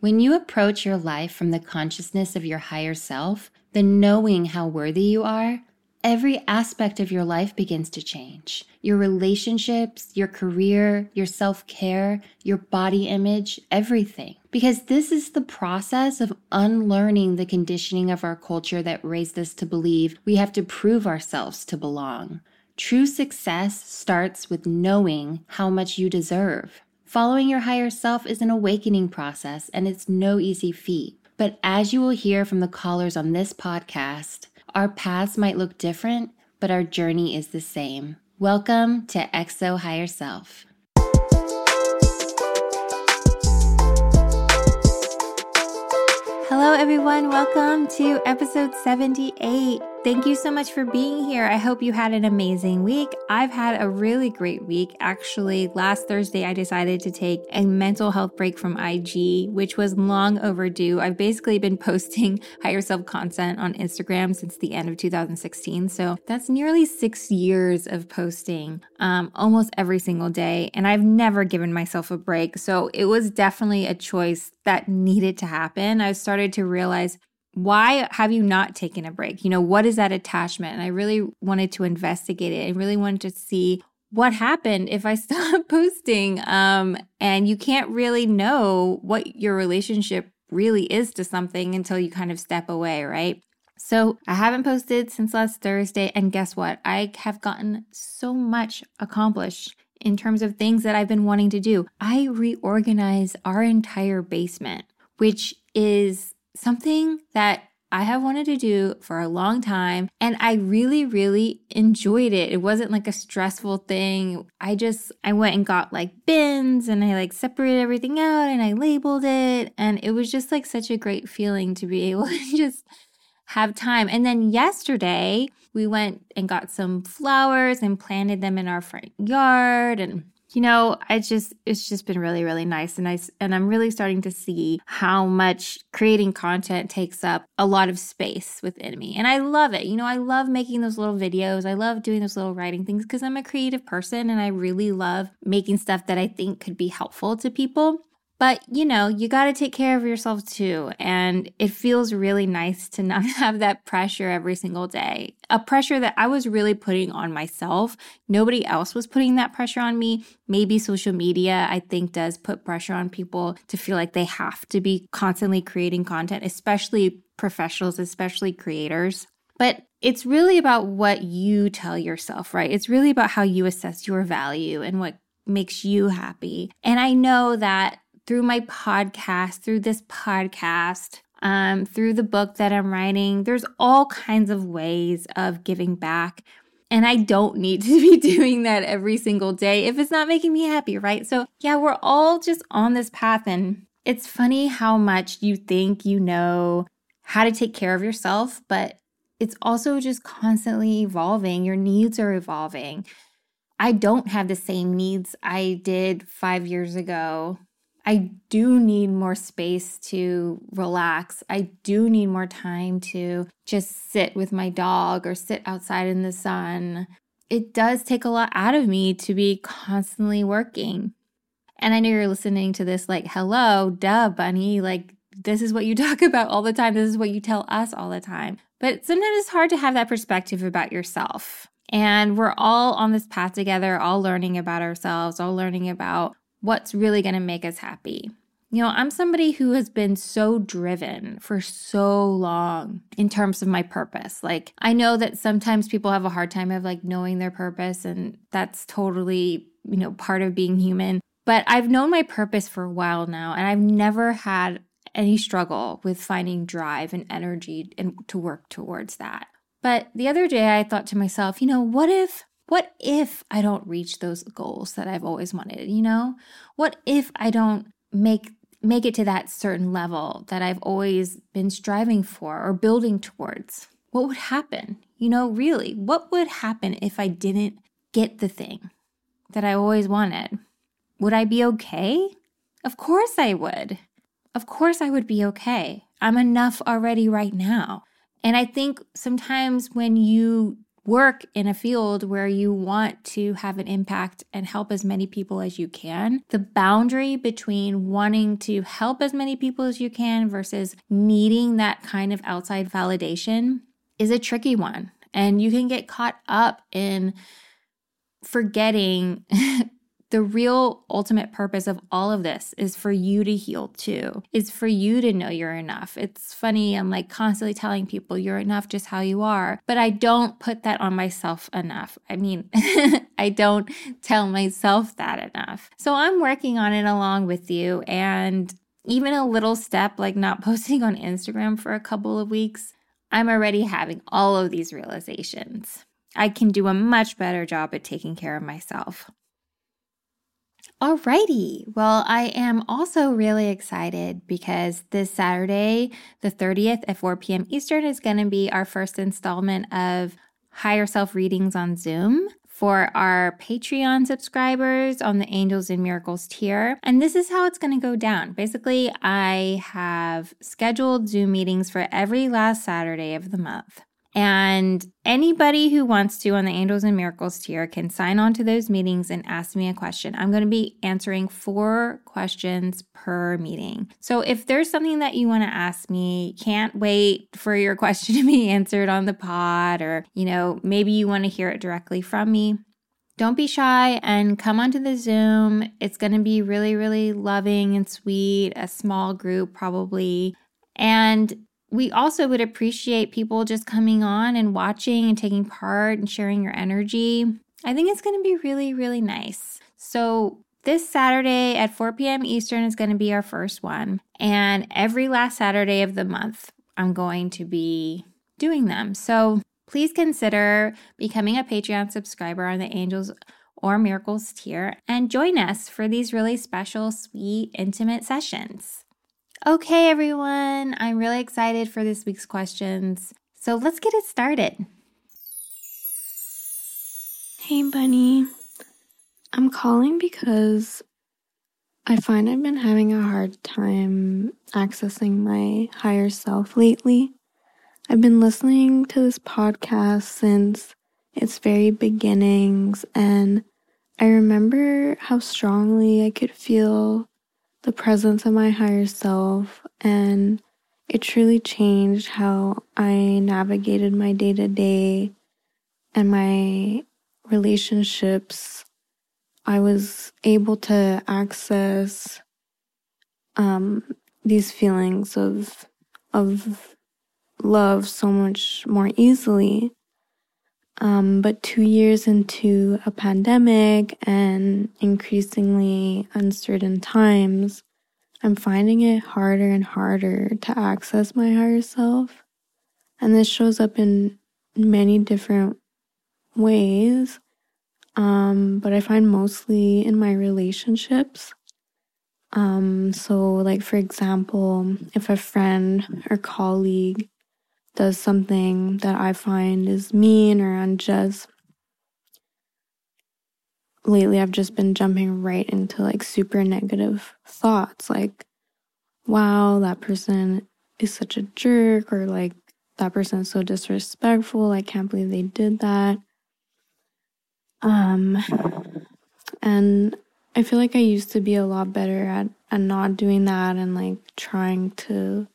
When you approach your life from the consciousness of your higher self, the knowing how worthy you are, every aspect of your life begins to change. Your relationships, your career, your self care, your body image, everything. Because this is the process of unlearning the conditioning of our culture that raised us to believe we have to prove ourselves to belong. True success starts with knowing how much you deserve. Following your higher self is an awakening process and it's no easy feat. But as you will hear from the callers on this podcast, our paths might look different, but our journey is the same. Welcome to Ask Higher Self. Hello, everyone. Welcome to episode 78. Thank you so much for being here. I hope you had an amazing week. I've had a really great week. Actually, last Thursday, I decided to take a mental health break from IG, which was long overdue. I've basically been posting higher self content on Instagram since the end of 2016. So that's nearly six years of posting um, almost every single day. And I've never given myself a break. So it was definitely a choice that needed to happen. I started to realize why have you not taken a break? You know, what is that attachment? And I really wanted to investigate it. I really wanted to see what happened if I stopped posting. Um, and you can't really know what your relationship really is to something until you kind of step away, right? So I haven't posted since last Thursday. And guess what? I have gotten so much accomplished in terms of things that I've been wanting to do. I reorganized our entire basement, which is something that I have wanted to do for a long time and I really really enjoyed it. It wasn't like a stressful thing. I just I went and got like bins and I like separated everything out and I labeled it and it was just like such a great feeling to be able to just have time. And then yesterday we went and got some flowers and planted them in our front yard and you know, I just it's just been really really nice and I and I'm really starting to see how much creating content takes up a lot of space within me. And I love it. You know, I love making those little videos. I love doing those little writing things because I'm a creative person and I really love making stuff that I think could be helpful to people. But you know, you got to take care of yourself too. And it feels really nice to not have that pressure every single day. A pressure that I was really putting on myself. Nobody else was putting that pressure on me. Maybe social media, I think, does put pressure on people to feel like they have to be constantly creating content, especially professionals, especially creators. But it's really about what you tell yourself, right? It's really about how you assess your value and what makes you happy. And I know that through my podcast, through this podcast, um, through the book that I'm writing. There's all kinds of ways of giving back. And I don't need to be doing that every single day if it's not making me happy, right? So, yeah, we're all just on this path. And it's funny how much you think you know how to take care of yourself, but it's also just constantly evolving. Your needs are evolving. I don't have the same needs I did five years ago I do need more space to relax. I do need more time to just sit with my dog or sit outside in the sun. It does take a lot out of me to be constantly working. And I know you're listening to this like, hello, duh, bunny. Like, this is what you talk about all the time. This is what you tell us all the time. But sometimes it's hard to have that perspective about yourself. And we're all on this path together, all learning about ourselves, all learning about what's really going to make us happy. You know, I'm somebody who has been so driven for so long in terms of my purpose. Like, I know that sometimes people have a hard time of like knowing their purpose, and that's totally, you know, part of being human. But I've known my purpose for a while now, and I've never had any struggle with finding drive and energy and to work towards that. But the other day I thought to myself, you know, what if what if I don't reach those goals that I've always wanted, you know? What if I don't make make it to that certain level that I've always been striving for or building towards? What would happen? You know, really, what would happen if I didn't get the thing that I always wanted? Would I be okay? Of course I would. Of course I would be okay. I'm enough already right now. And I think sometimes when you work in a field where you want to have an impact and help as many people as you can, the boundary between wanting to help as many people as you can versus needing that kind of outside validation is a tricky one. And you can get caught up in forgetting The real ultimate purpose of all of this is for you to heal too, is for you to know you're enough. It's funny, I'm like constantly telling people you're enough just how you are, but I don't put that on myself enough. I mean, I don't tell myself that enough. So I'm working on it along with you. And even a little step like not posting on Instagram for a couple of weeks, I'm already having all of these realizations. I can do a much better job at taking care of myself. Alrighty. Well, I am also really excited because this Saturday, the 30th at 4 p.m. Eastern, is going to be our first installment of Higher Self readings on Zoom for our Patreon subscribers on the Angels and Miracles tier. And this is how it's going to go down. Basically, I have scheduled Zoom meetings for every last Saturday of the month. And anybody who wants to on the Angels and Miracles tier can sign on to those meetings and ask me a question. I'm going to be answering four questions per meeting. So if there's something that you want to ask me, can't wait for your question to be answered on the pod, or, you know, maybe you want to hear it directly from me. Don't be shy and come onto the Zoom. It's going to be really, really loving and sweet, a small group probably. And we also would appreciate people just coming on and watching and taking part and sharing your energy. I think it's going to be really, really nice. So, this Saturday at 4 p.m. Eastern is going to be our first one. And every last Saturday of the month, I'm going to be doing them. So, please consider becoming a Patreon subscriber on the Angels or Miracles tier and join us for these really special, sweet, intimate sessions. Okay, everyone, I'm really excited for this week's questions. So let's get it started. Hey, Bunny. I'm calling because I find I've been having a hard time accessing my higher self lately. I've been listening to this podcast since its very beginnings, and I remember how strongly I could feel the presence of my higher self, and it truly changed how I navigated my day to day and my relationships. I was able to access um, these feelings of of love so much more easily. Um, but two years into a pandemic and increasingly uncertain times, I'm finding it harder and harder to access my higher self. And this shows up in many different ways. Um, but I find mostly in my relationships. Um, so like for example, if a friend or colleague does something that I find is mean or unjust, lately I've just been jumping right into like super negative thoughts like, wow, that person is such a jerk, or like, that person is so disrespectful. I can't believe they did that. Um, and I feel like I used to be a lot better at, at not doing that and like trying to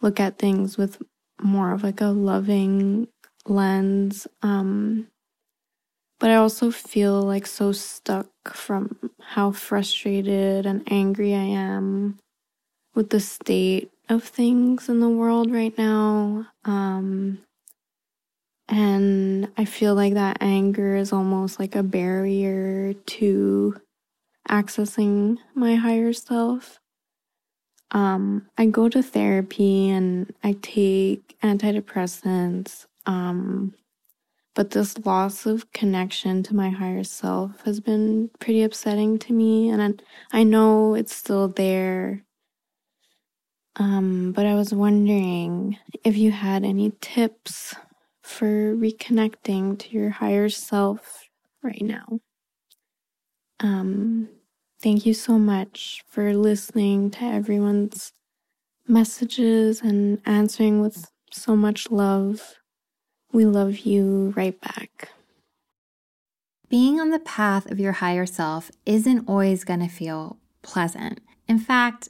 look at things with more of like a loving lens. Um, but I also feel like so stuck from how frustrated and angry I am with the state of things in the world right now. Um, and I feel like that anger is almost like a barrier to accessing my higher self. Um, I go to therapy and I take antidepressants. Um, but this loss of connection to my higher self has been pretty upsetting to me. And I, I know it's still there. Um, but I was wondering if you had any tips for reconnecting to your higher self right now. Um, thank you so much for listening to everyone's messages and answering with so much love. We love you right back. Being on the path of your higher self isn't always going to feel pleasant. In fact,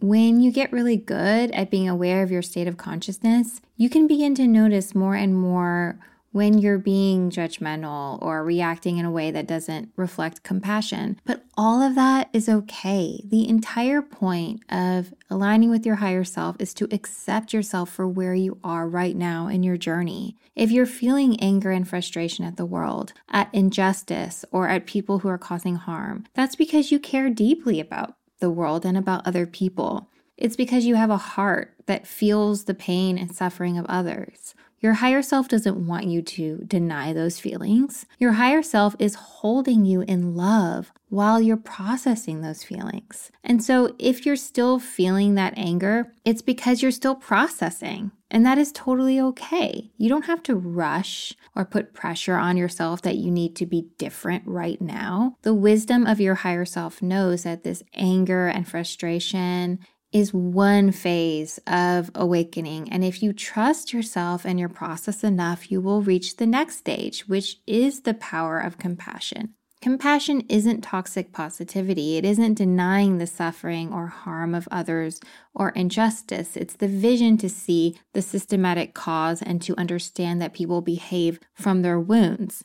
when you get really good at being aware of your state of consciousness, you can begin to notice more and more when you're being judgmental or reacting in a way that doesn't reflect compassion. But all of that is okay. The entire point of aligning with your higher self is to accept yourself for where you are right now in your journey. If you're feeling anger and frustration at the world, at injustice, or at people who are causing harm, that's because you care deeply about the world and about other people. It's because you have a heart that feels the pain and suffering of others. Your higher self doesn't want you to deny those feelings. Your higher self is holding you in love while you're processing those feelings. And so, if you're still feeling that anger, it's because you're still processing. And that is totally okay. You don't have to rush or put pressure on yourself that you need to be different right now. The wisdom of your higher self knows that this anger and frustration is one phase of awakening. And if you trust yourself and your process enough, you will reach the next stage, which is the power of compassion. Compassion isn't toxic positivity. It isn't denying the suffering or harm of others or injustice. It's the vision to see the systematic cause and to understand that people behave from their wounds.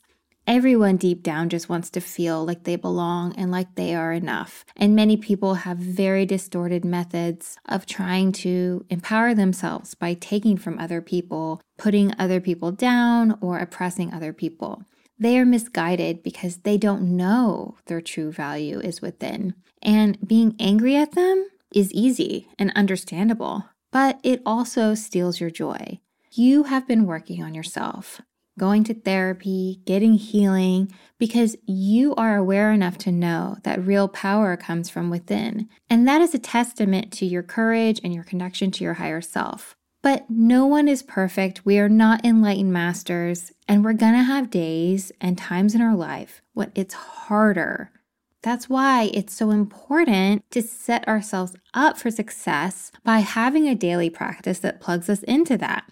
Everyone deep down just wants to feel like they belong and like they are enough. And many people have very distorted methods of trying to empower themselves by taking from other people, putting other people down, or oppressing other people. They are misguided because they don't know their true value is within. And being angry at them is easy and understandable, but it also steals your joy. You have been working on yourself going to therapy, getting healing, because you are aware enough to know that real power comes from within. And that is a testament to your courage and your connection to your higher self. But no one is perfect. We are not enlightened masters, and we're gonna have days and times in our life when it's harder. That's why it's so important to set ourselves up for success by having a daily practice that plugs us into that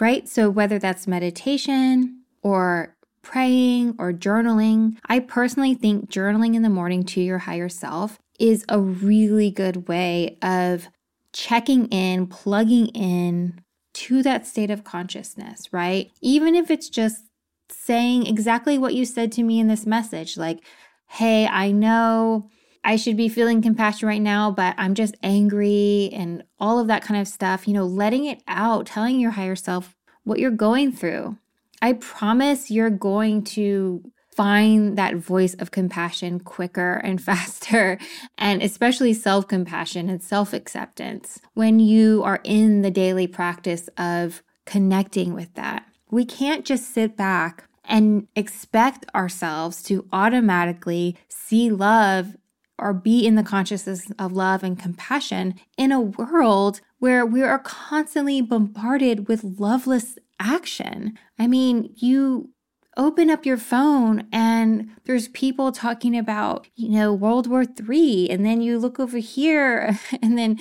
right? So, whether that's meditation or praying or journaling, I personally think journaling in the morning to your higher self is a really good way of checking in, plugging in to that state of consciousness, right? Even if it's just saying exactly what you said to me in this message, like, hey, I know I should be feeling compassion right now, but I'm just angry and all of that kind of stuff. You know, letting it out, telling your higher self what you're going through. I promise you're going to find that voice of compassion quicker and faster, and especially self compassion and self acceptance when you are in the daily practice of connecting with that. We can't just sit back and expect ourselves to automatically see love or be in the consciousness of love and compassion in a world where we are constantly bombarded with loveless action. I mean, you open up your phone and there's people talking about, you know, World War III. And then you look over here and then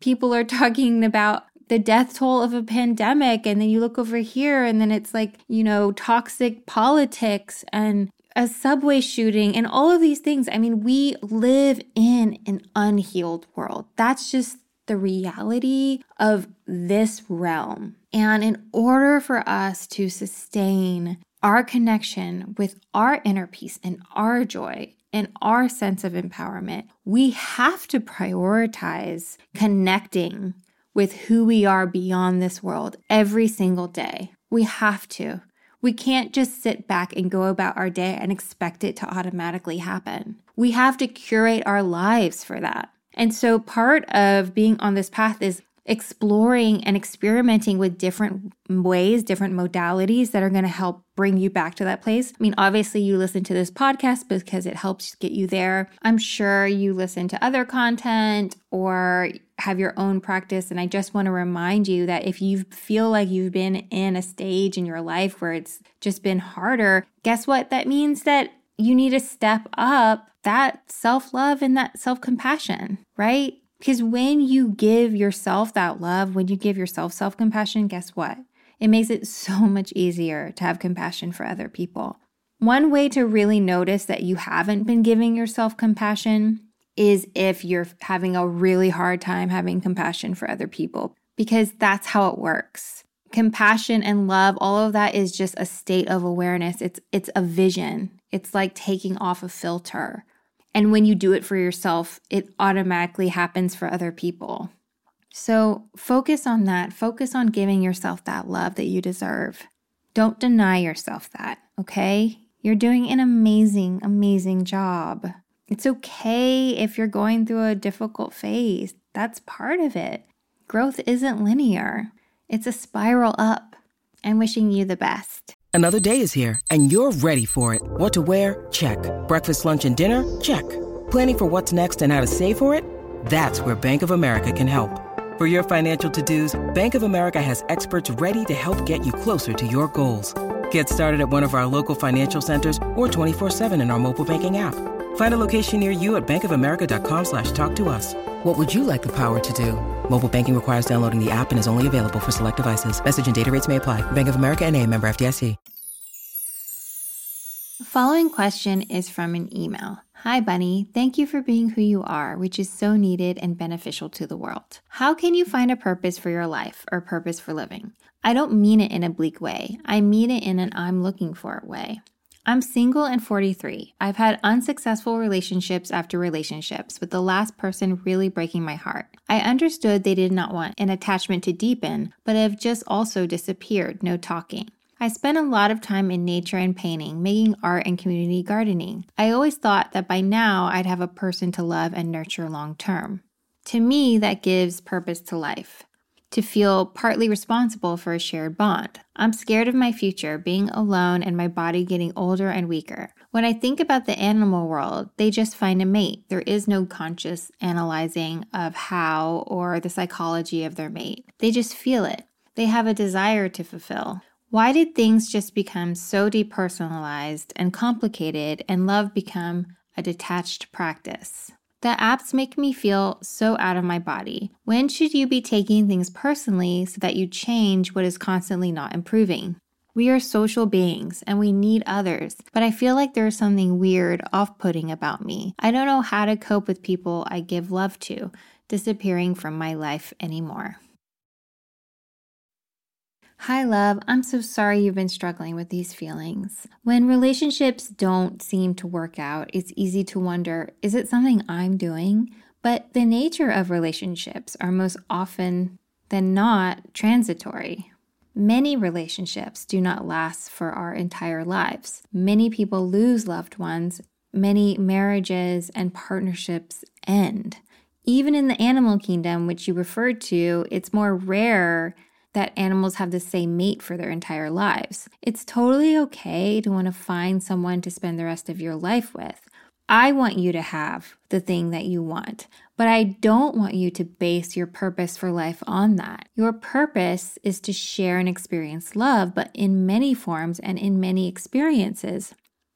people are talking about the death toll of a pandemic. And then you look over here and then it's like, you know, toxic politics and a subway shooting and all of these things. I mean, we live in an unhealed world. That's just the reality of this realm. And in order for us to sustain our connection with our inner peace and our joy, and our sense of empowerment, we have to prioritize connecting with who we are beyond this world every single day. We have to. We can't just sit back and go about our day and expect it to automatically happen. We have to curate our lives for that. And so part of being on this path is exploring and experimenting with different ways, different modalities that are going to help bring you back to that place. I mean, obviously, you listen to this podcast because it helps get you there. I'm sure you listen to other content or have your own practice. And I just want to remind you that if you feel like you've been in a stage in your life where it's just been harder, guess what? That means that you need to step up that self love and that self compassion, right? Because when you give yourself that love, when you give yourself self compassion, guess what? It makes it so much easier to have compassion for other people. One way to really notice that you haven't been giving yourself compassion is if you're having a really hard time having compassion for other people, because that's how it works. Compassion and love, all of that is just a state of awareness. It's it's a vision. It's like taking off a filter. And when you do it for yourself, it automatically happens for other people. So focus on that. Focus on giving yourself that love that you deserve. Don't deny yourself that, okay? You're doing an amazing, amazing job. It's okay if you're going through a difficult phase. That's part of it. Growth isn't linear, it's a spiral up. I'm wishing you the best. Another day is here, and you're ready for it. What to wear? Check. Breakfast, lunch, and dinner? Check. Planning for what's next and how to save for it? That's where Bank of America can help. For your financial to dos, Bank of America has experts ready to help get you closer to your goals. Get started at one of our local financial centers or 24 7 in our mobile banking app. Find a location near you at bankofamerica.com slash talk to us. What would you like the power to do? Mobile banking requires downloading the app and is only available for select devices. Message and data rates may apply. Bank of America and a member FDIC. The following question is from an email. Hi, Bunny. Thank you for being who you are, which is so needed and beneficial to the world. How can you find a purpose for your life or purpose for living? I don't mean it in a bleak way. I mean it in an I'm looking for it way. I'm single and 43. I've had unsuccessful relationships after relationships, with the last person really breaking my heart. I understood they did not want an attachment to deepen, but have just also disappeared, no talking. I spent a lot of time in nature and painting, making art and community gardening. I always thought that by now I'd have a person to love and nurture long term. To me, that gives purpose to life to feel partly responsible for a shared bond. I'm scared of my future, being alone and my body getting older and weaker. When I think about the animal world, they just find a mate. There is no conscious analyzing of how or the psychology of their mate. They just feel it. They have a desire to fulfill. Why did things just become so depersonalized and complicated and love become a detached practice? The apps make me feel so out of my body. When should you be taking things personally so that you change what is constantly not improving? We are social beings and we need others, but I feel like there's something weird, off putting about me. I don't know how to cope with people I give love to disappearing from my life anymore. Hi, love. I'm so sorry you've been struggling with these feelings. When relationships don't seem to work out, it's easy to wonder is it something I'm doing? But the nature of relationships are most often than not transitory. Many relationships do not last for our entire lives. Many people lose loved ones. Many marriages and partnerships end. Even in the animal kingdom, which you referred to, it's more rare that animals have the same mate for their entire lives. It's totally okay to want to find someone to spend the rest of your life with. I want you to have the thing that you want, but I don't want you to base your purpose for life on that. Your purpose is to share and experience love, but in many forms and in many experiences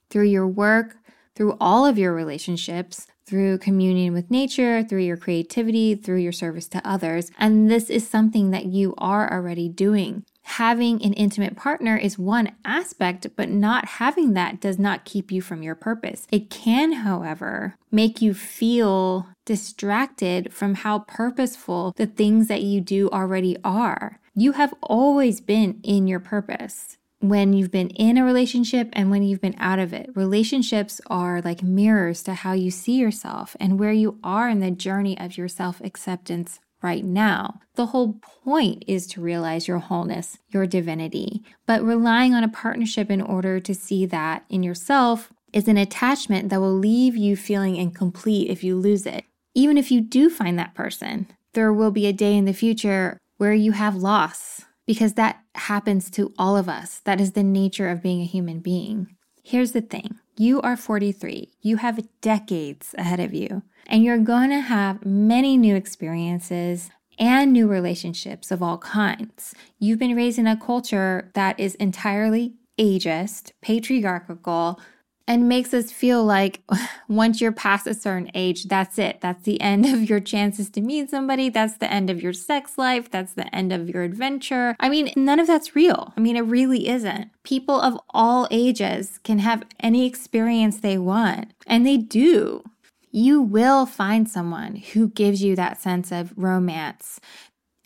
through your work, through all of your relationships, through communion with nature, through your creativity, through your service to others. And this is something that you are already doing. Having an intimate partner is one aspect, but not having that does not keep you from your purpose. It can, however, make you feel distracted from how purposeful the things that you do already are. You have always been in your purpose. When you've been in a relationship and when you've been out of it. Relationships are like mirrors to how you see yourself and where you are in the journey of your self acceptance right now. The whole point is to realize your wholeness, your divinity. But relying on a partnership in order to see that in yourself is an attachment that will leave you feeling incomplete if you lose it. Even if you do find that person, there will be a day in the future where you have loss because that happens to all of us. That is the nature of being a human being. Here's the thing you are 43, you have decades ahead of you, and you're going to have many new experiences and new relationships of all kinds. You've been raised in a culture that is entirely ageist, patriarchal, and makes us feel like once you're past a certain age, that's it. That's the end of your chances to meet somebody. That's the end of your sex life. That's the end of your adventure. I mean, none of that's real. I mean, it really isn't. People of all ages can have any experience they want, and they do. You will find someone who gives you that sense of romance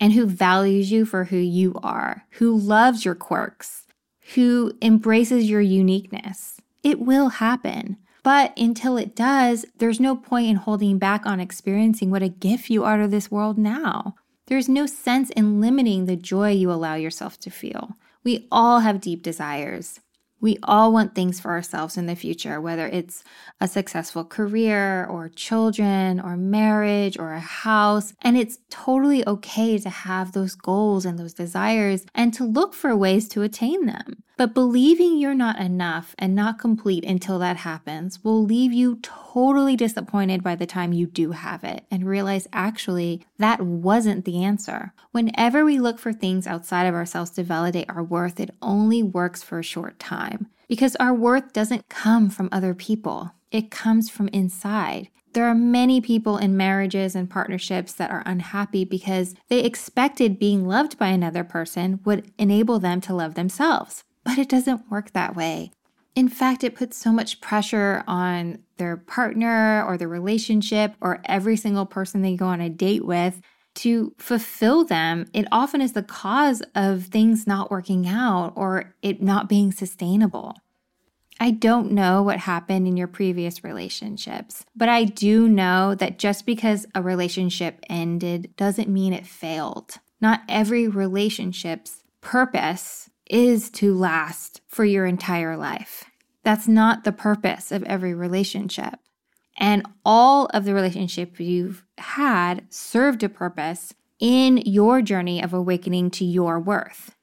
and who values you for who you are, who loves your quirks, who embraces your uniqueness it will happen. But until it does, there's no point in holding back on experiencing what a gift you are to this world now. There's no sense in limiting the joy you allow yourself to feel. We all have deep desires. We all want things for ourselves in the future, whether it's a successful career or children or marriage or a house. And it's totally okay to have those goals and those desires and to look for ways to attain them. But believing you're not enough and not complete until that happens will leave you totally disappointed by the time you do have it and realize actually that wasn't the answer. Whenever we look for things outside of ourselves to validate our worth, it only works for a short time because our worth doesn't come from other people, it comes from inside. There are many people in marriages and partnerships that are unhappy because they expected being loved by another person would enable them to love themselves. But it doesn't work that way. In fact, it puts so much pressure on their partner or the relationship or every single person they go on a date with to fulfill them. It often is the cause of things not working out or it not being sustainable. I don't know what happened in your previous relationships, but I do know that just because a relationship ended doesn't mean it failed. Not every relationship's purpose is to last for your entire life. That's not the purpose of every relationship. And all of the relationships you've had served a purpose in your journey of awakening to your worth.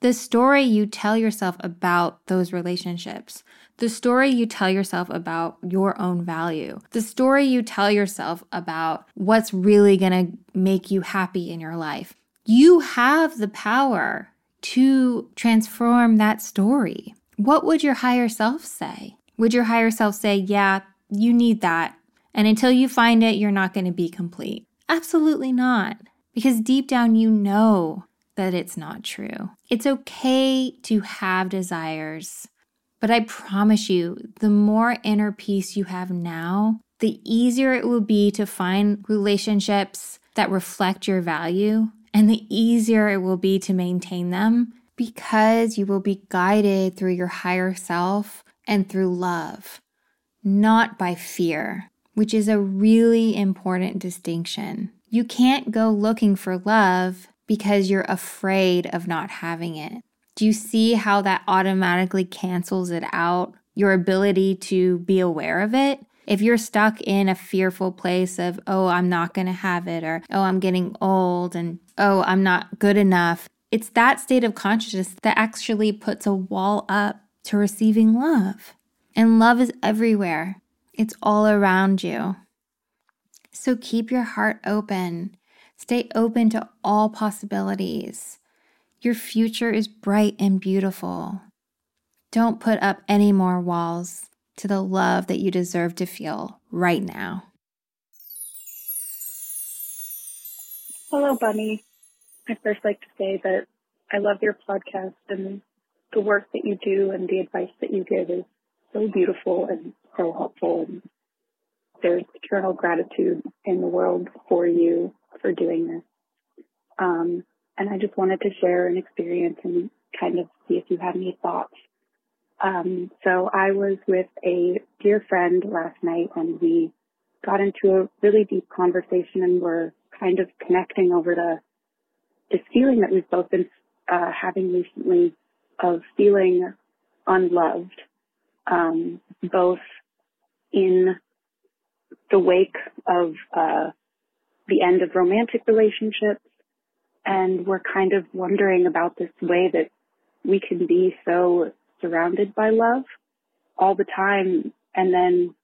The story you tell yourself about those relationships, the story you tell yourself about your own value, the story you tell yourself about what's really gonna make you happy in your life. You have the power to transform that story. What would your higher self say? Would your higher self say, Yeah, you need that. And until you find it, you're not going to be complete? Absolutely not. Because deep down, you know that it's not true. It's okay to have desires, but I promise you, the more inner peace you have now, the easier it will be to find relationships that reflect your value and the easier it will be to maintain them because you will be guided through your higher self and through love, not by fear, which is a really important distinction. You can't go looking for love because you're afraid of not having it. Do you see how that automatically cancels it out? Your ability to be aware of it? If you're stuck in a fearful place of, oh, I'm not going to have it, or oh, I'm getting old, and oh, I'm not good enough, it's that state of consciousness that actually puts a wall up to receiving love. And love is everywhere, it's all around you. So keep your heart open, stay open to all possibilities. Your future is bright and beautiful. Don't put up any more walls to the love that you deserve to feel right now. Hello, Bunny. I'd first like to say that I love your podcast and the work that you do and the advice that you give is so beautiful and so helpful. And there's eternal gratitude in the world for you for doing this. Um, and I just wanted to share an experience and kind of see if you had any thoughts. Um, so I was with a dear friend last night and we got into a really deep conversation and we're kind of connecting over the this feeling that we've both been uh, having recently of feeling unloved, um, both in the wake of uh, the end of romantic relationships, and we're kind of wondering about this way that we can be so surrounded by love all the time, and then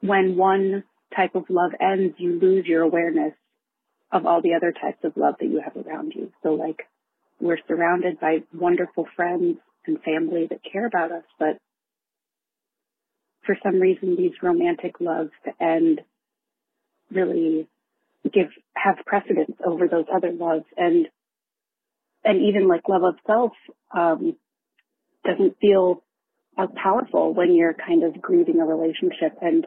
when one type of love ends, you lose your awareness of all the other types of love that you have around you. So like we're surrounded by wonderful friends and family that care about us, but for some reason these romantic loves to end really give have precedence over those other loves and and even like love of self um, doesn't feel as powerful when you're kind of grieving a relationship and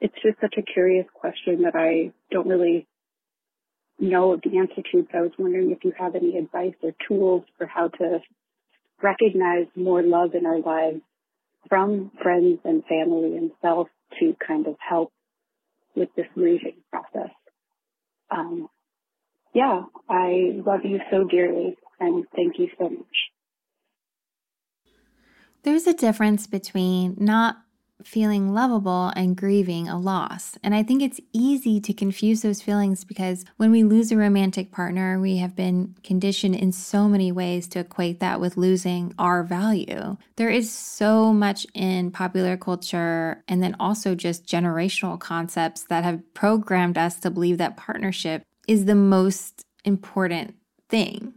it's just such a curious question that I don't really know the answer to, but I was wondering if you have any advice or tools for how to recognize more love in our lives from friends and family and self to kind of help with this grieving process. Um, yeah, I love you so dearly and thank you so much. There's a difference between not feeling lovable and grieving a loss. And I think it's easy to confuse those feelings because when we lose a romantic partner, we have been conditioned in so many ways to equate that with losing our value. There is so much in popular culture and then also just generational concepts that have programmed us to believe that partnership is the most important thing.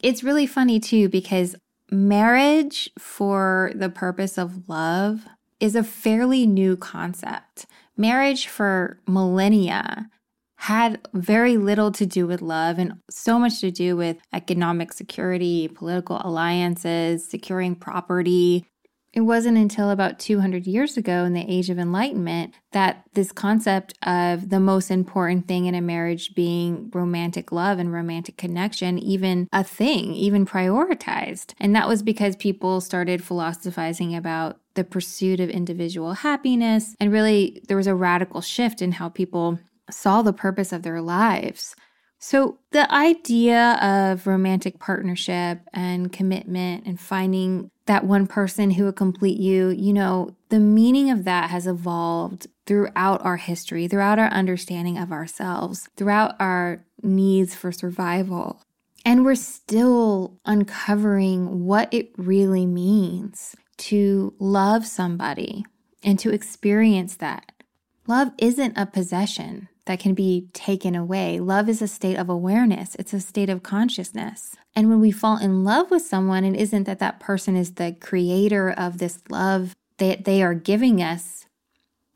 It's really funny too because marriage for the purpose of love is a fairly new concept. Marriage for millennia had very little to do with love and so much to do with economic security, political alliances, securing property, it wasn't until about 200 years ago in the Age of Enlightenment that this concept of the most important thing in a marriage being romantic love and romantic connection, even a thing, even prioritized. And that was because people started philosophizing about the pursuit of individual happiness. And really, there was a radical shift in how people saw the purpose of their lives. So, the idea of romantic partnership and commitment and finding that one person who would complete you, you know, the meaning of that has evolved throughout our history, throughout our understanding of ourselves, throughout our needs for survival. And we're still uncovering what it really means to love somebody and to experience that. Love isn't a possession that can be taken away. Love is a state of awareness, it's a state of consciousness. And when we fall in love with someone, it isn't that that person is the creator of this love that they are giving us.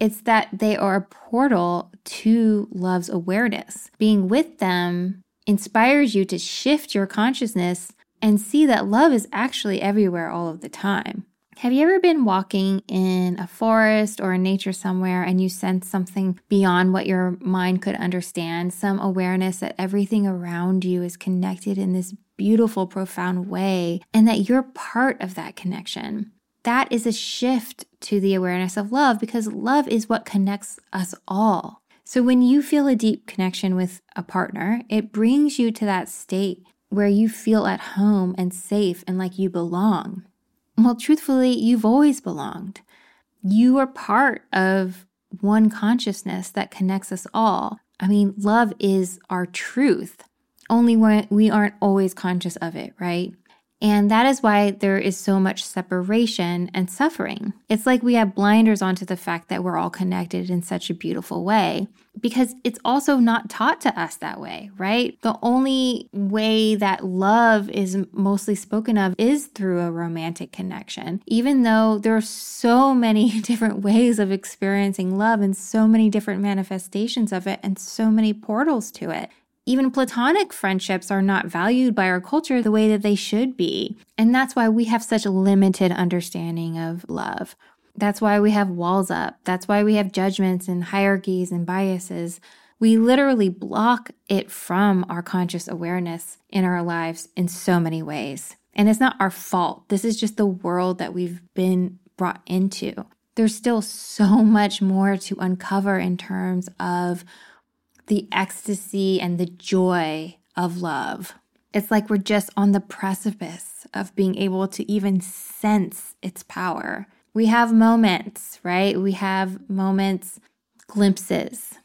It's that they are a portal to love's awareness. Being with them inspires you to shift your consciousness and see that love is actually everywhere all of the time. Have you ever been walking in a forest or in nature somewhere and you sense something beyond what your mind could understand? Some awareness that everything around you is connected in this beautiful, profound way, and that you're part of that connection. That is a shift to the awareness of love because love is what connects us all. So when you feel a deep connection with a partner, it brings you to that state where you feel at home and safe and like you belong. Well, truthfully, you've always belonged. You are part of one consciousness that connects us all. I mean, love is our truth, only when we aren't always conscious of it, right? And that is why there is so much separation and suffering. It's like we have blinders onto the fact that we're all connected in such a beautiful way because it's also not taught to us that way, right? The only way that love is mostly spoken of is through a romantic connection, even though there are so many different ways of experiencing love and so many different manifestations of it and so many portals to it. Even platonic friendships are not valued by our culture the way that they should be. And that's why we have such a limited understanding of love. That's why we have walls up. That's why we have judgments and hierarchies and biases. We literally block it from our conscious awareness in our lives in so many ways. And it's not our fault. This is just the world that we've been brought into. There's still so much more to uncover in terms of the ecstasy and the joy of love. It's like we're just on the precipice of being able to even sense its power. We have moments, right? We have moments, glimpses.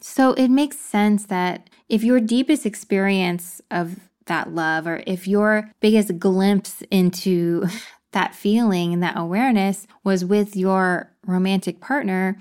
So it makes sense that if your deepest experience of that love, or if your biggest glimpse into that feeling and that awareness was with your romantic partner,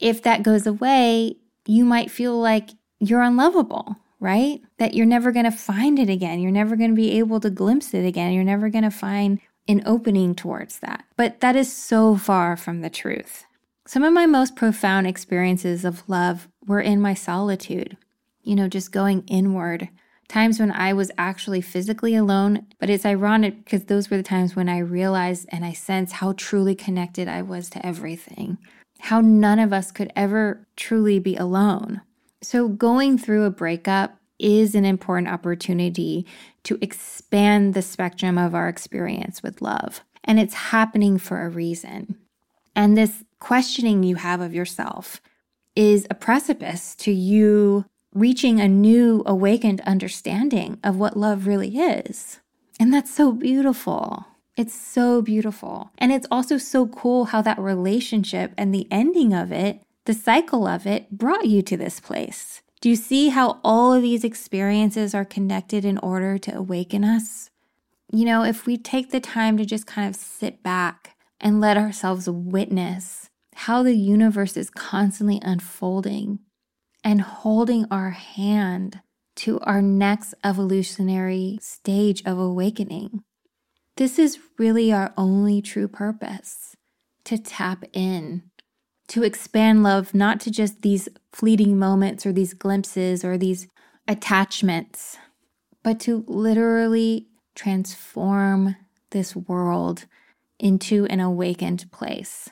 if that goes away, you might feel like you're unlovable, right? That you're never going to find it again. You're never going to be able to glimpse it again. You're never going to find an opening towards that. But that is so far from the truth. Some of my most profound experiences of love were in my solitude, you know, just going inward. Times when I was actually physically alone, but it's ironic because those were the times when I realized and I sensed how truly connected I was to everything, how none of us could ever truly be alone. So, going through a breakup is an important opportunity to expand the spectrum of our experience with love. And it's happening for a reason. And this questioning you have of yourself is a precipice to you reaching a new awakened understanding of what love really is. And that's so beautiful. It's so beautiful. And it's also so cool how that relationship and the ending of it the cycle of it brought you to this place. Do you see how all of these experiences are connected in order to awaken us? You know, if we take the time to just kind of sit back and let ourselves witness how the universe is constantly unfolding and holding our hand to our next evolutionary stage of awakening. This is really our only true purpose to tap in to expand love, not to just these fleeting moments or these glimpses or these attachments, but to literally transform this world into an awakened place.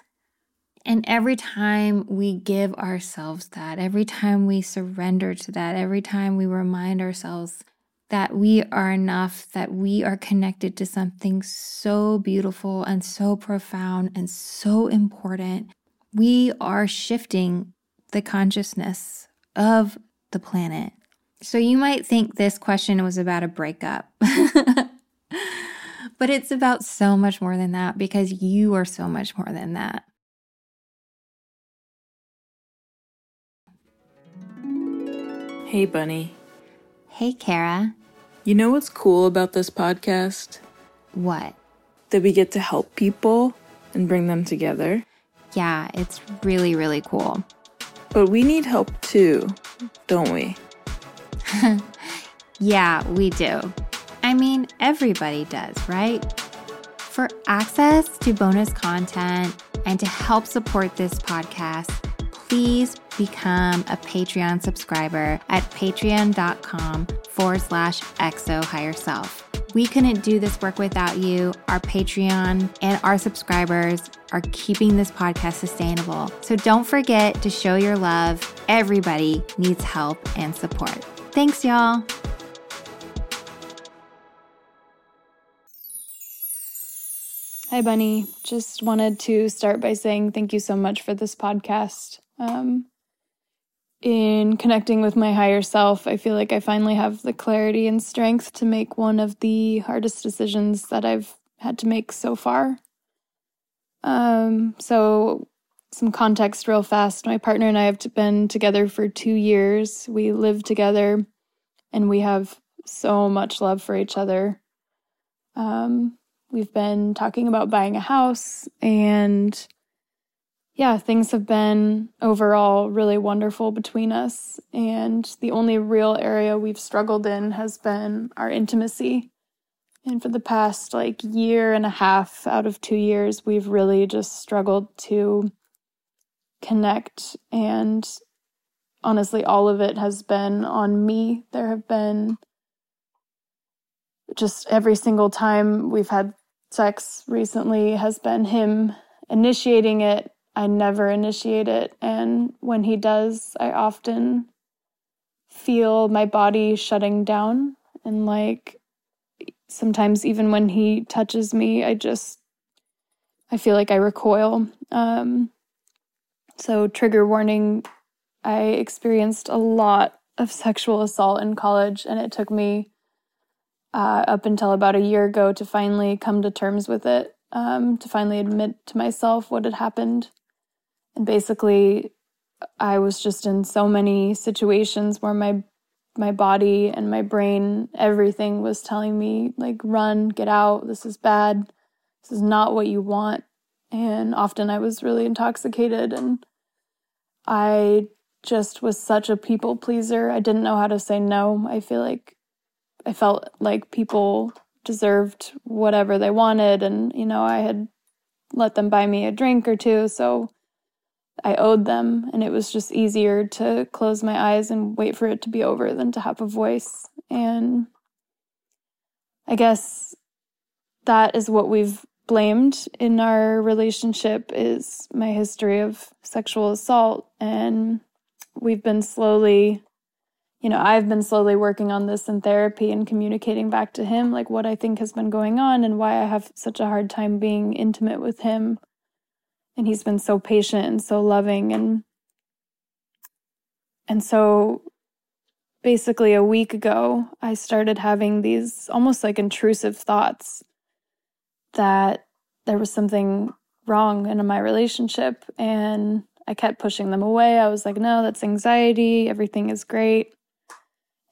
And every time we give ourselves that, every time we surrender to that, every time we remind ourselves that we are enough, that we are connected to something so beautiful and so profound and so important, we are shifting the consciousness of the planet. So you might think this question was about a breakup. but it's about so much more than that because you are so much more than that. Hey, Bunny. Hey, Kara. You know what's cool about this podcast? What? That we get to help people and bring them together. Yeah, it's really, really cool. But we need help too, don't we? yeah, we do. I mean, everybody does, right? For access to bonus content and to help support this podcast, please become a Patreon subscriber at patreon.com forward slash ask higher self. We couldn't do this work without you. Our Patreon and our subscribers are keeping this podcast sustainable. So don't forget to show your love. Everybody needs help and support. Thanks, y'all. Hi, Bunny. Just wanted to start by saying thank you so much for this podcast. Um, in connecting with my higher self, I feel like I finally have the clarity and strength to make one of the hardest decisions that I've had to make so far. Um, so, some context real fast. My partner and I have been together for two years. We live together and we have so much love for each other. Um, we've been talking about buying a house and yeah, things have been overall really wonderful between us. And the only real area we've struggled in has been our intimacy. And for the past like year and a half out of two years, we've really just struggled to connect. And honestly, all of it has been on me. There have been just every single time we've had sex recently has been him initiating it I never initiate it. And when he does, I often feel my body shutting down and like sometimes even when he touches me, I just I feel like I recoil. Um, so trigger warning, I experienced a lot of sexual assault in college, and it took me uh, up until about a year ago to finally come to terms with it, um, to finally admit to myself what had happened. And basically, I was just in so many situations where my my body and my brain, everything was telling me like run, get out, this is bad. This is not what you want. And often I was really intoxicated and I just was such a people pleaser. I didn't know how to say no. I feel like I felt like people deserved whatever they wanted and you know, I had let them buy me a drink or two, so I owed them, and it was just easier to close my eyes and wait for it to be over than to have a voice. And I guess that is what we've blamed in our relationship is my history of sexual assault and we've been slowly you know I've been slowly working on this in therapy and communicating back to him like what I think has been going on and why I have such a hard time being intimate with him and he's been so patient and so loving and and so basically a week ago I started having these almost like intrusive thoughts that there was something wrong in my relationship and I kept pushing them away. I was like, "No, that's anxiety. Everything is great."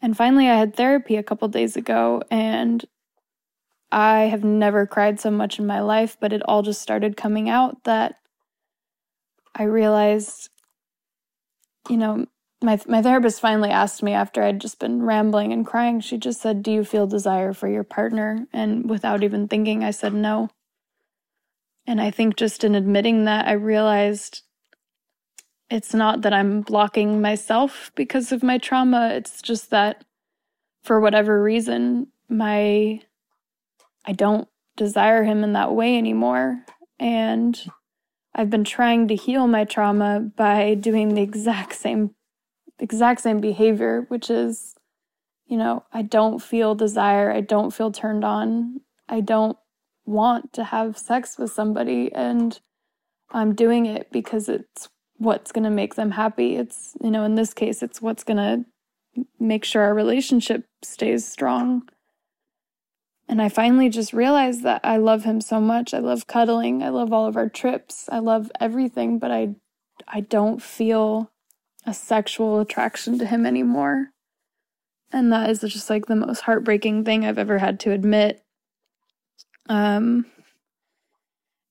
And finally I had therapy a couple days ago and I have never cried so much in my life, but it all just started coming out that I realized, you know, my my therapist finally asked me after I'd just been rambling and crying. She just said, "Do you feel desire for your partner?" And without even thinking, I said no. And I think just in admitting that, I realized it's not that I'm blocking myself because of my trauma. It's just that for whatever reason, my I don't desire him in that way anymore. And I've been trying to heal my trauma by doing the exact same exact same behavior, which is you know, I don't feel desire, I don't feel turned on, I don't want to have sex with somebody and I'm doing it because it's what's going to make them happy. It's, you know, in this case it's what's going to make sure our relationship stays strong. And I finally just realized that I love him so much. I love cuddling. I love all of our trips. I love everything, but I I don't feel a sexual attraction to him anymore. And that is just like the most heartbreaking thing I've ever had to admit. Um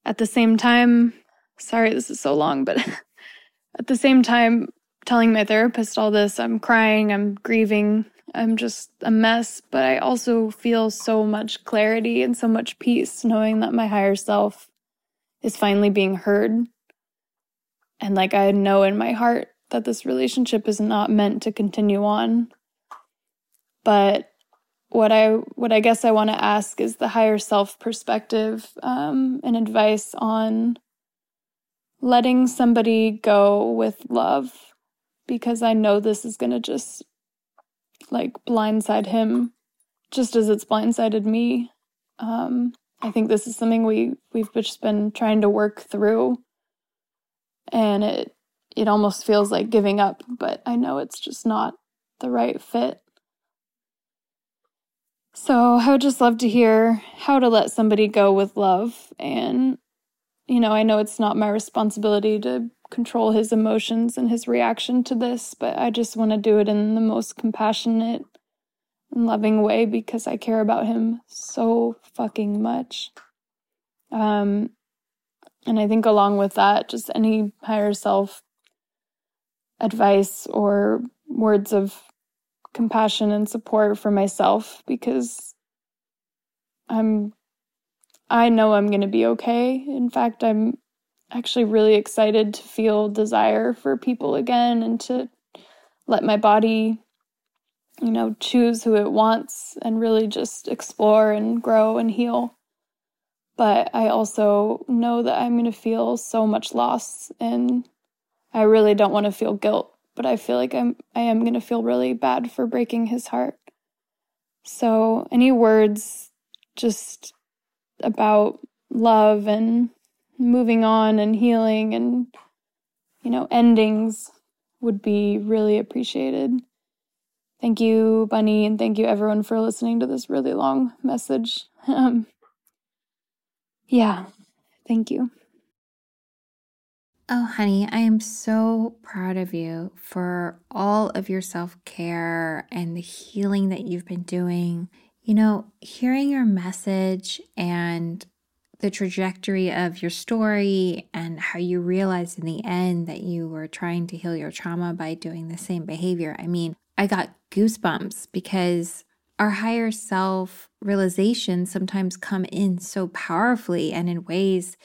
at the same time, sorry this is so long, but at the same time telling my therapist all this, I'm crying, I'm grieving, I'm just a mess, but I also feel so much clarity and so much peace knowing that my higher self is finally being heard. And like I know in my heart that this relationship is not meant to continue on. But what I what I guess I want to ask is the higher self perspective um, and advice on letting somebody go with love because I know this is going to just like blindside him just as it's blindsided me. Um, I think this is something we we've just been trying to work through, and it it almost feels like giving up, but I know it's just not the right fit. So I would just love to hear how to let somebody go with love, and you know I know it's not my responsibility to control his emotions and his reaction to this, but I just want to do it in the most compassionate and loving way because I care about him so fucking much. Um, and I think along with that, just any higher self advice or words of compassion and support for myself because I'm I know I'm going to be okay. In fact, I'm actually really excited to feel desire for people again and to let my body you know choose who it wants and really just explore and grow and heal but i also know that i'm going to feel so much loss and i really don't want to feel guilt but i feel like i'm i am going to feel really bad for breaking his heart so any words just about love and moving on and healing and, you know, endings would be really appreciated. Thank you, Bunny, and thank you everyone for listening to this really long message. Um, yeah, thank you. Oh, honey, I am so proud of you for all of your self care and the healing that you've been doing. You know, hearing your message and the trajectory of your story and how you realized in the end that you were trying to heal your trauma by doing the same behavior. I mean, I got goosebumps because our higher self realizations sometimes come in so powerfully and in ways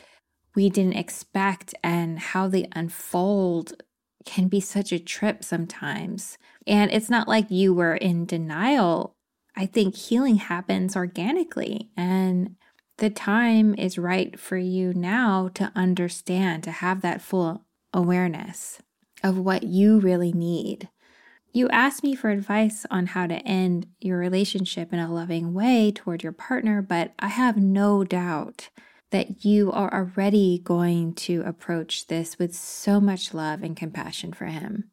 we didn't expect and how they unfold can be such a trip sometimes. And it's not like you were in denial. I think healing happens organically and the time is right for you now to understand, to have that full awareness of what you really need. You asked me for advice on how to end your relationship in a loving way toward your partner, but I have no doubt that you are already going to approach this with so much love and compassion for him.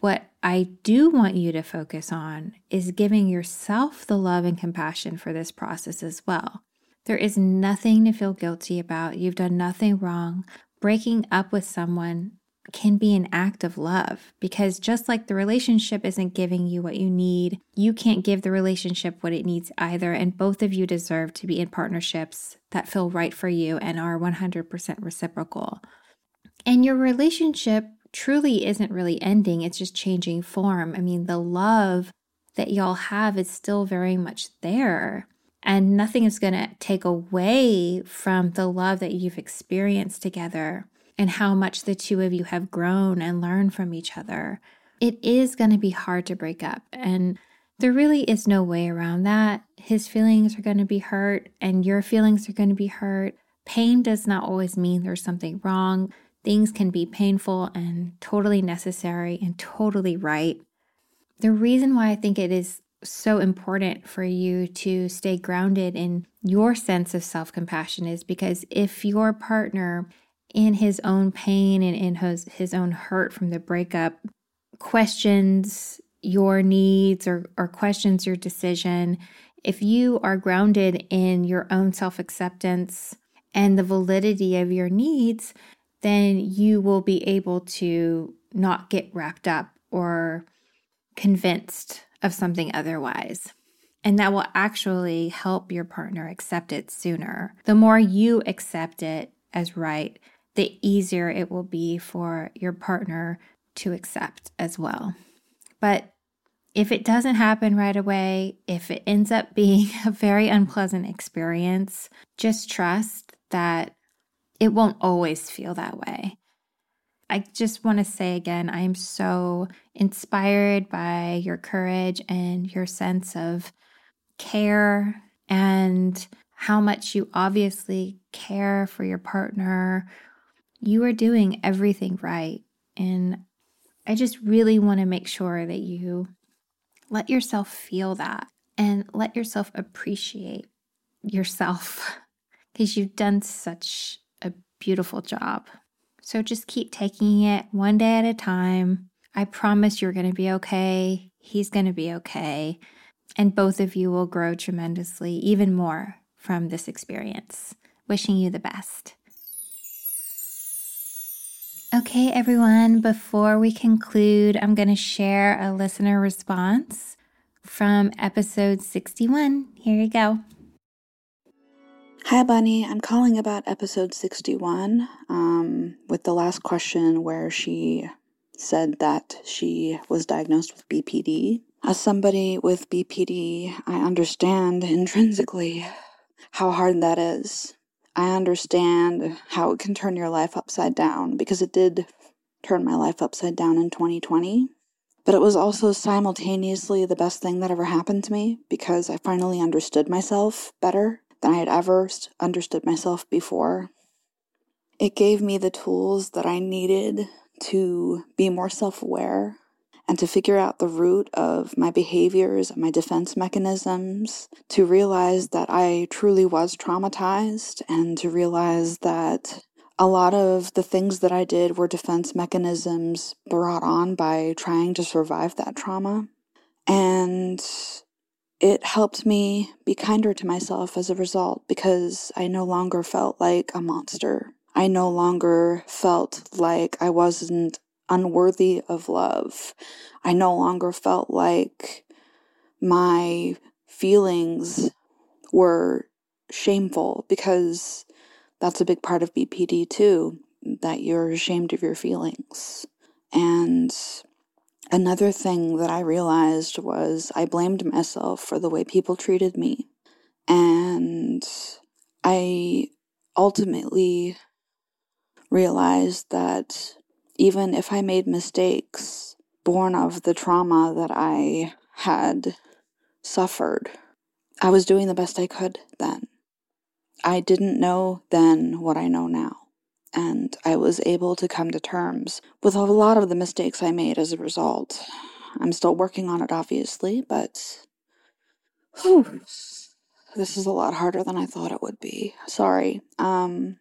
What I do want you to focus on is giving yourself the love and compassion for this process as well. There is nothing to feel guilty about. You've done nothing wrong. Breaking up with someone can be an act of love because just like the relationship isn't giving you what you need, you can't give the relationship what it needs either. And both of you deserve to be in partnerships that feel right for you and are 100% reciprocal. And your relationship truly isn't really ending, it's just changing form. I mean, the love that y'all have is still very much there. And nothing is going to take away from the love that you've experienced together and how much the two of you have grown and learned from each other, it is going to be hard to break up. And there really is no way around that. His feelings are going to be hurt, and your feelings are going to be hurt. Pain does not always mean there's something wrong. Things can be painful and totally necessary and totally right. The reason why I think it is so important for you to stay grounded in your sense of self compassion is because if your partner in his own pain and in his, his own hurt from the breakup questions your needs or, or questions your decision, if you are grounded in your own self acceptance and the validity of your needs, then you will be able to not get wrapped up or convinced of something otherwise. And that will actually help your partner accept it sooner. The more you accept it as right, the easier it will be for your partner to accept as well. But if it doesn't happen right away, if it ends up being a very unpleasant experience, just trust that it won't always feel that way. I just want to say again, I am so inspired by your courage and your sense of care and how much you obviously care for your partner you are doing everything right. And I just really want to make sure that you let yourself feel that and let yourself appreciate yourself because you've done such beautiful job. So just keep taking it one day at a time. I promise you're going to be okay. He's going to be okay. And both of you will grow tremendously, even more from this experience. Wishing you the best. Okay, everyone, before we conclude, I'm going to share a listener response from episode 61. Here you go. Hi, Bunny. I'm calling about episode 61 um, with the last question where she said that she was diagnosed with BPD. As somebody with BPD, I understand intrinsically how hard that is. I understand how it can turn your life upside down because it did turn my life upside down in 2020. But it was also simultaneously the best thing that ever happened to me because I finally understood myself better than I had ever understood myself before. It gave me the tools that I needed to be more self aware and to figure out the root of my behaviors and my defense mechanisms, to realize that I truly was traumatized, and to realize that a lot of the things that I did were defense mechanisms brought on by trying to survive that trauma. And it helped me be kinder to myself as a result because I no longer felt like a monster. I no longer felt like I wasn't unworthy of love. I no longer felt like my feelings were shameful because that's a big part of BPD too, that you're ashamed of your feelings. And another thing that I realized was I blamed myself for the way people treated me. And I ultimately realized that even if I made mistakes born of the trauma that I had suffered, I was doing the best I could then. I didn't know then what I know now. And I was able to come to terms with a lot of the mistakes I made as a result. I'm still working on it, obviously, but whew, this is a lot harder than I thought it would be. Sorry. Um,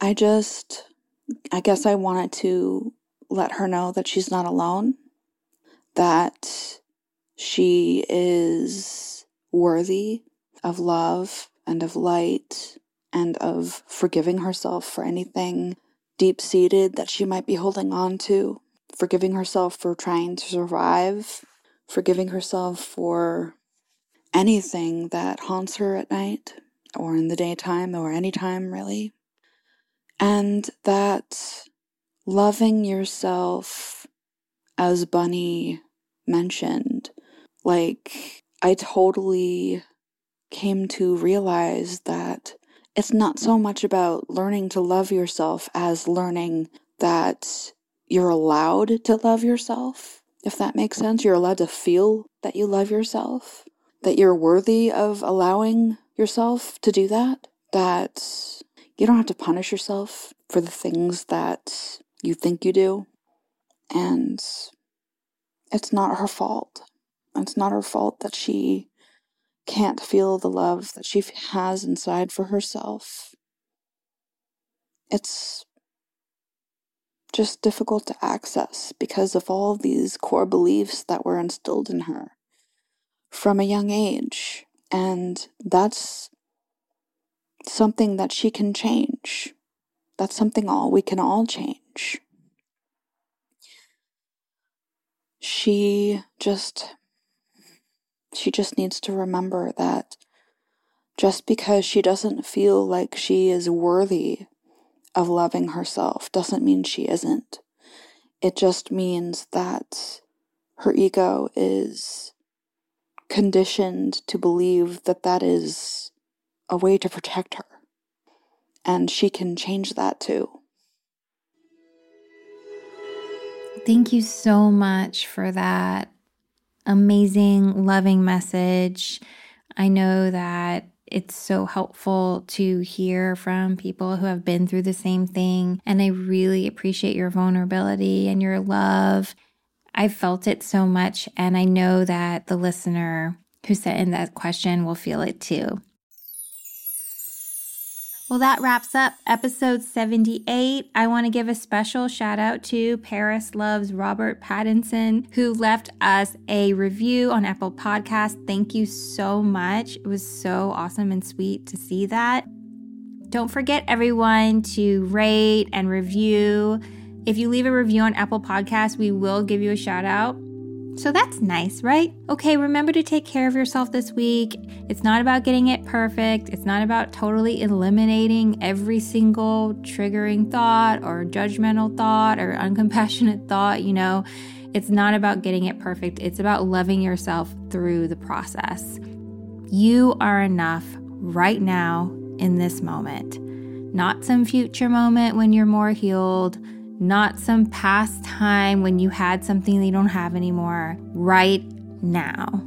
I just, I guess I wanted to let her know that she's not alone, that she is worthy of love and of light and of forgiving herself for anything deep seated that she might be holding on to, forgiving herself for trying to survive, forgiving herself for anything that haunts her at night or in the daytime or any time really. And that loving yourself, as Bunny mentioned, like I totally came to realize that it's not so much about learning to love yourself as learning that you're allowed to love yourself, if that makes sense. You're allowed to feel that you love yourself, that you're worthy of allowing yourself to do that, that you don't have to punish yourself for the things that you think you do. And it's not her fault. It's not her fault that she can't feel the love that she has inside for herself. It's just difficult to access because of all these core beliefs that were instilled in her from a young age. And that's something that she can change. That's something all we can all change. She just she just needs to remember that just because she doesn't feel like she is worthy of loving herself doesn't mean she isn't. It just means that her ego is conditioned to believe that that is a way to protect her. And she can change that too. Thank you so much for that amazing, loving message. I know that it's so helpful to hear from people who have been through the same thing. And I really appreciate your vulnerability and your love. I felt it so much. And I know that the listener who sent in that question will feel it too. Well, that wraps up episode 78. I want to give a special shout out to Paris Loves Robert Pattinson, who left us a review on Apple Podcast. Thank you so much. It was so awesome and sweet to see that. Don't forget, everyone, to rate and review. If you leave a review on Apple Podcast, we will give you a shout out. So that's nice, right? Okay, remember to take care of yourself this week. It's not about getting it perfect. It's not about totally eliminating every single triggering thought or judgmental thought or uncompassionate thought, you know. It's not about getting it perfect. It's about loving yourself through the process. You are enough right now in this moment, not some future moment when you're more healed not some past time when you had something that you don't have anymore, right now.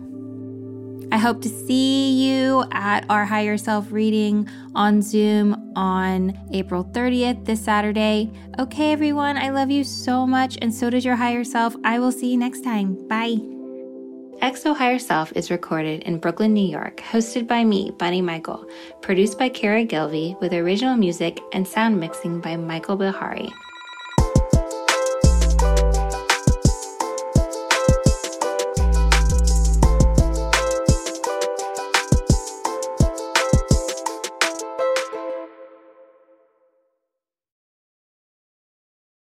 I hope to see you at our Higher Self reading on Zoom on April 30th, this Saturday. Okay, everyone, I love you so much, and so does your higher self. I will see you next time. Bye. Ask Higher Self is recorded in Brooklyn, New York, hosted by me, Bunny Michael, produced by Kara Gilvey, with original music and sound mixing by Michael Bihari.